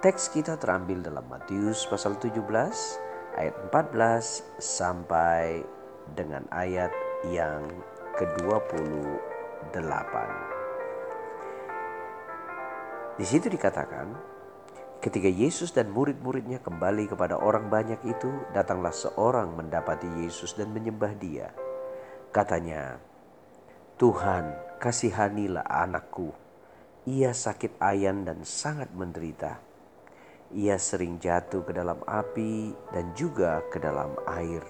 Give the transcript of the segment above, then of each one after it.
Teks kita terambil dalam Matius pasal 17 ayat 14 sampai dengan ayat yang ke-28. Di situ dikatakan, ketika Yesus dan murid-muridnya kembali kepada orang banyak itu, datanglah seorang mendapati Yesus dan menyembah dia. Katanya, Tuhan kasihanilah anakku. Ia sakit ayan dan sangat menderita ia sering jatuh ke dalam api dan juga ke dalam air.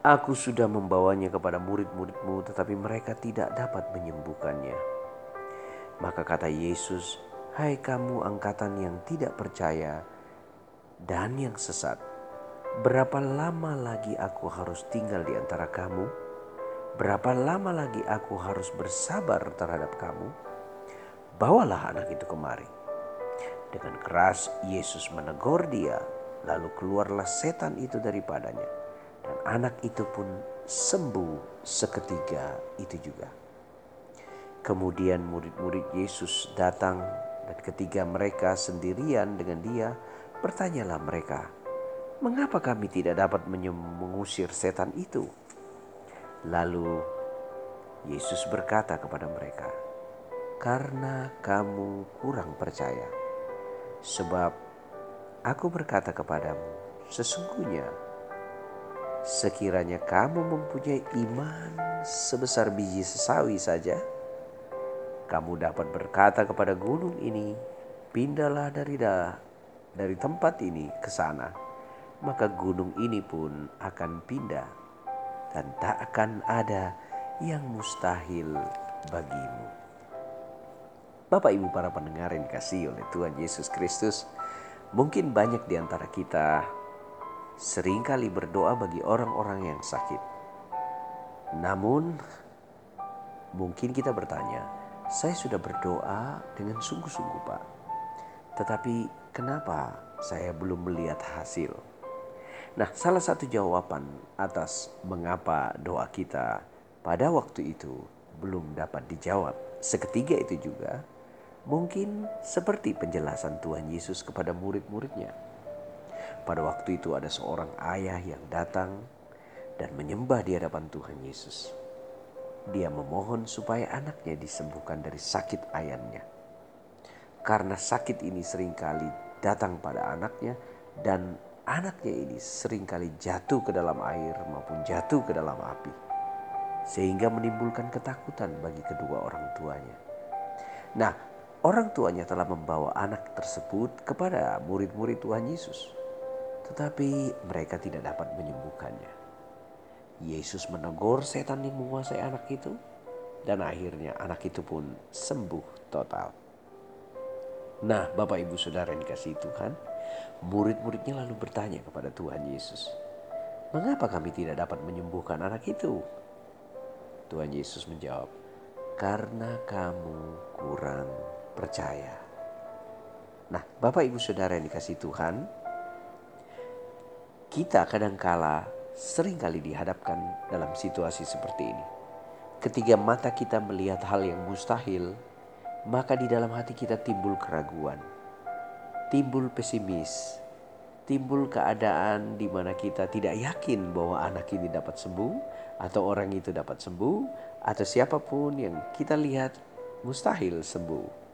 Aku sudah membawanya kepada murid-muridmu, tetapi mereka tidak dapat menyembuhkannya. Maka kata Yesus, "Hai kamu angkatan yang tidak percaya dan yang sesat, berapa lama lagi aku harus tinggal di antara kamu? Berapa lama lagi aku harus bersabar terhadap kamu? Bawalah anak itu kemari." Dengan keras Yesus menegur dia, lalu keluarlah setan itu daripadanya. Dan anak itu pun sembuh seketika itu juga. Kemudian murid-murid Yesus datang dan ketika mereka sendirian dengan dia, bertanyalah mereka, "Mengapa kami tidak dapat mengusir setan itu?" Lalu Yesus berkata kepada mereka, "Karena kamu kurang percaya." Sebab aku berkata kepadamu, sesungguhnya sekiranya kamu mempunyai iman sebesar biji sesawi saja, kamu dapat berkata kepada gunung ini, pindahlah dari dah, dari tempat ini ke sana, maka gunung ini pun akan pindah dan tak akan ada yang mustahil bagimu. Bapak Ibu para pendengar yang dikasih oleh Tuhan Yesus Kristus, mungkin banyak di antara kita sering kali berdoa bagi orang-orang yang sakit. Namun, mungkin kita bertanya, saya sudah berdoa dengan sungguh-sungguh Pak. Tetapi kenapa saya belum melihat hasil? Nah, salah satu jawaban atas mengapa doa kita pada waktu itu belum dapat dijawab seketika itu juga Mungkin seperti penjelasan Tuhan Yesus kepada murid-muridnya. Pada waktu itu ada seorang ayah yang datang dan menyembah di hadapan Tuhan Yesus. Dia memohon supaya anaknya disembuhkan dari sakit ayannya. Karena sakit ini sering kali datang pada anaknya dan anaknya ini sering kali jatuh ke dalam air maupun jatuh ke dalam api. Sehingga menimbulkan ketakutan bagi kedua orang tuanya. Nah, Orang tuanya telah membawa anak tersebut kepada murid-murid Tuhan Yesus, tetapi mereka tidak dapat menyembuhkannya. Yesus menegur setan yang menguasai anak itu, dan akhirnya anak itu pun sembuh total. Nah, Bapak Ibu Saudara yang dikasih Tuhan, murid-muridnya lalu bertanya kepada Tuhan Yesus, "Mengapa kami tidak dapat menyembuhkan anak itu?" Tuhan Yesus menjawab, "Karena kamu kurang percaya. Nah, Bapak Ibu Saudara yang dikasih Tuhan, kita kadangkala sering kali dihadapkan dalam situasi seperti ini. Ketika mata kita melihat hal yang mustahil, maka di dalam hati kita timbul keraguan, timbul pesimis, timbul keadaan di mana kita tidak yakin bahwa anak ini dapat sembuh, atau orang itu dapat sembuh, atau siapa pun yang kita lihat mustahil sembuh.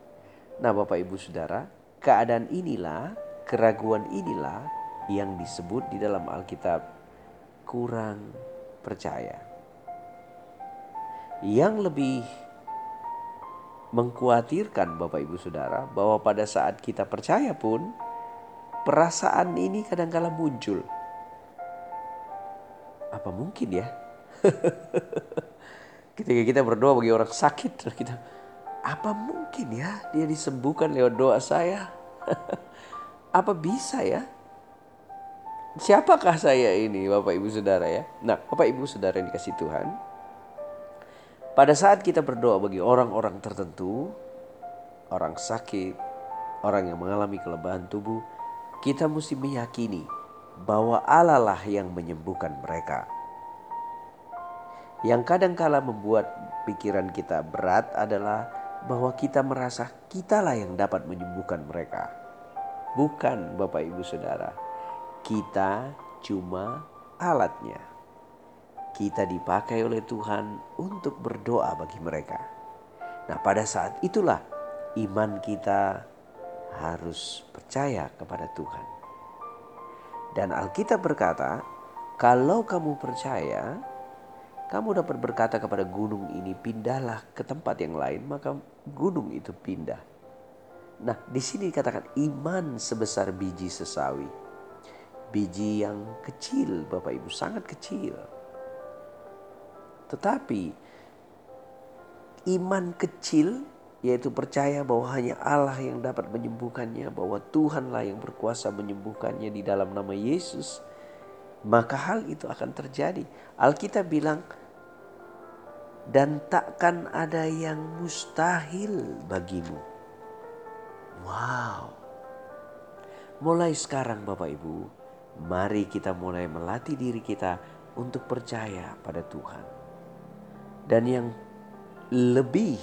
Nah, Bapak Ibu Saudara, keadaan inilah, keraguan inilah yang disebut di dalam Alkitab kurang percaya. Yang lebih mengkhawatirkan Bapak Ibu Saudara bahwa pada saat kita percaya pun perasaan ini kadang-kala muncul. Apa mungkin ya? Ketika kita berdoa bagi orang sakit, kita apa mungkin ya dia disembuhkan lewat doa saya? apa bisa ya? Siapakah saya ini Bapak Ibu Saudara ya? Nah Bapak Ibu Saudara yang dikasih Tuhan. Pada saat kita berdoa bagi orang-orang tertentu, orang sakit, orang yang mengalami kelemahan tubuh, kita mesti meyakini bahwa Allah lah yang menyembuhkan mereka. Yang kadangkala membuat pikiran kita berat adalah bahwa kita merasa kitalah yang dapat menyembuhkan mereka. Bukan Bapak Ibu Saudara. Kita cuma alatnya. Kita dipakai oleh Tuhan untuk berdoa bagi mereka. Nah, pada saat itulah iman kita harus percaya kepada Tuhan. Dan Alkitab berkata, "Kalau kamu percaya, kamu dapat berkata kepada gunung ini, "Pindahlah ke tempat yang lain," maka gunung itu pindah. Nah, di sini dikatakan iman sebesar biji sesawi. Biji yang kecil, Bapak Ibu, sangat kecil. Tetapi iman kecil yaitu percaya bahwa hanya Allah yang dapat menyembuhkannya, bahwa Tuhanlah yang berkuasa menyembuhkannya di dalam nama Yesus, maka hal itu akan terjadi. Alkitab bilang, dan takkan ada yang mustahil bagimu. Wow. Mulai sekarang Bapak Ibu, mari kita mulai melatih diri kita untuk percaya pada Tuhan. Dan yang lebih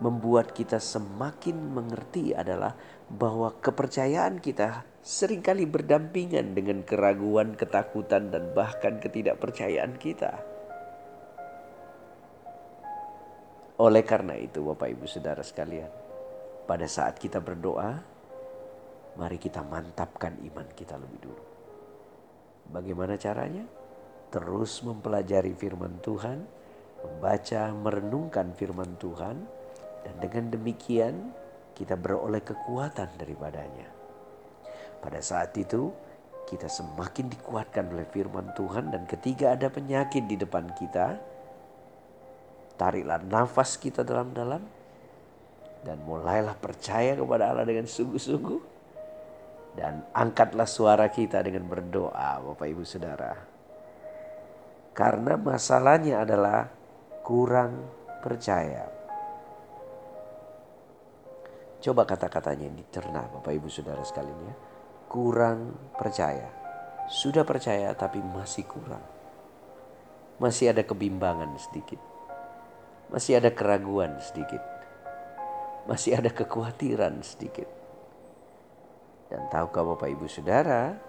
membuat kita semakin mengerti adalah bahwa kepercayaan kita sering kali berdampingan dengan keraguan, ketakutan, dan bahkan ketidakpercayaan kita. Oleh karena itu, Bapak Ibu Saudara sekalian, pada saat kita berdoa, mari kita mantapkan iman kita lebih dulu. Bagaimana caranya? Terus mempelajari firman Tuhan, membaca, merenungkan firman Tuhan, dan dengan demikian kita beroleh kekuatan daripadanya. Pada saat itu kita semakin dikuatkan oleh firman Tuhan dan ketika ada penyakit di depan kita, tariklah nafas kita dalam-dalam dan mulailah percaya kepada Allah dengan sungguh-sungguh dan angkatlah suara kita dengan berdoa Bapak Ibu Saudara. Karena masalahnya adalah kurang percaya. Coba kata-katanya dicerna Bapak Ibu Saudara sekalian ya. Kurang percaya. Sudah percaya tapi masih kurang. Masih ada kebimbangan sedikit. Masih ada keraguan sedikit. Masih ada kekhawatiran sedikit. Dan tahukah Bapak Ibu Saudara,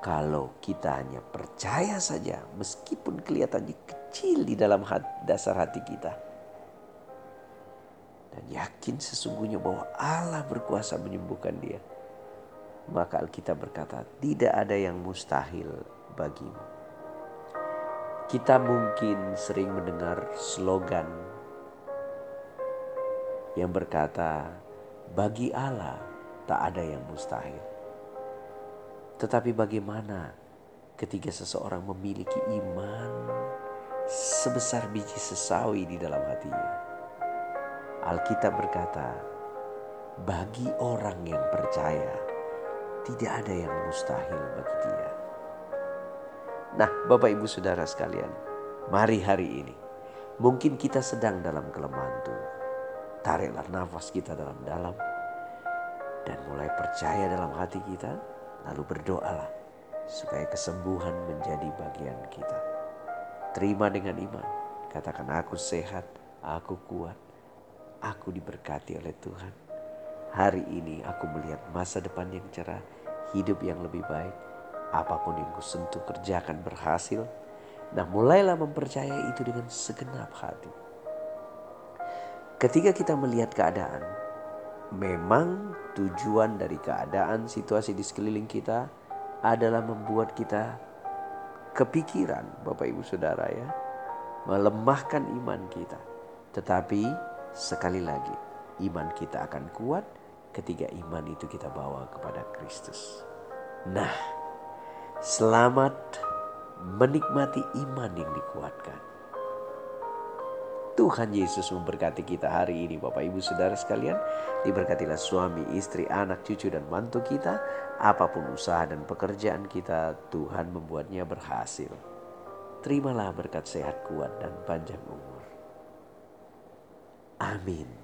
kalau kita hanya percaya saja meskipun kelihatannya kecil di dalam hati, dasar hati kita dan yakin sesungguhnya bahwa Allah berkuasa menyembuhkan dia. Maka Alkitab berkata, tidak ada yang mustahil bagimu. Kita mungkin sering mendengar slogan yang berkata, bagi Allah tak ada yang mustahil. Tetapi bagaimana ketika seseorang memiliki iman sebesar biji sesawi di dalam hatinya? Alkitab berkata, bagi orang yang percaya, tidak ada yang mustahil bagi dia. Nah, Bapak Ibu Saudara sekalian, mari hari ini. Mungkin kita sedang dalam kelemahan tubuh. Tariklah nafas kita dalam-dalam dan mulai percaya dalam hati kita, lalu berdoalah supaya kesembuhan menjadi bagian kita. Terima dengan iman. Katakan aku sehat, aku kuat, aku diberkati oleh Tuhan. Hari ini aku melihat masa depan yang cerah, hidup yang lebih baik. Apa pun yang kusentuh kerjakan berhasil. Nah mulailah mempercayai itu dengan segenap hati. Ketika kita melihat keadaan, memang tujuan dari keadaan situasi di sekeliling kita adalah membuat kita kepikiran Bapak Ibu Saudara ya. Melemahkan iman kita. Tetapi Sekali lagi, iman kita akan kuat ketika iman itu kita bawa kepada Kristus. Nah, selamat menikmati iman yang dikuatkan. Tuhan Yesus memberkati kita hari ini Bapak Ibu Saudara sekalian. Diberkatilah suami, istri, anak, cucu dan mantu kita. Apa pun usaha dan pekerjaan kita Tuhan membuatnya berhasil. Terimalah berkat sehat kuat dan panjang umur. Amin.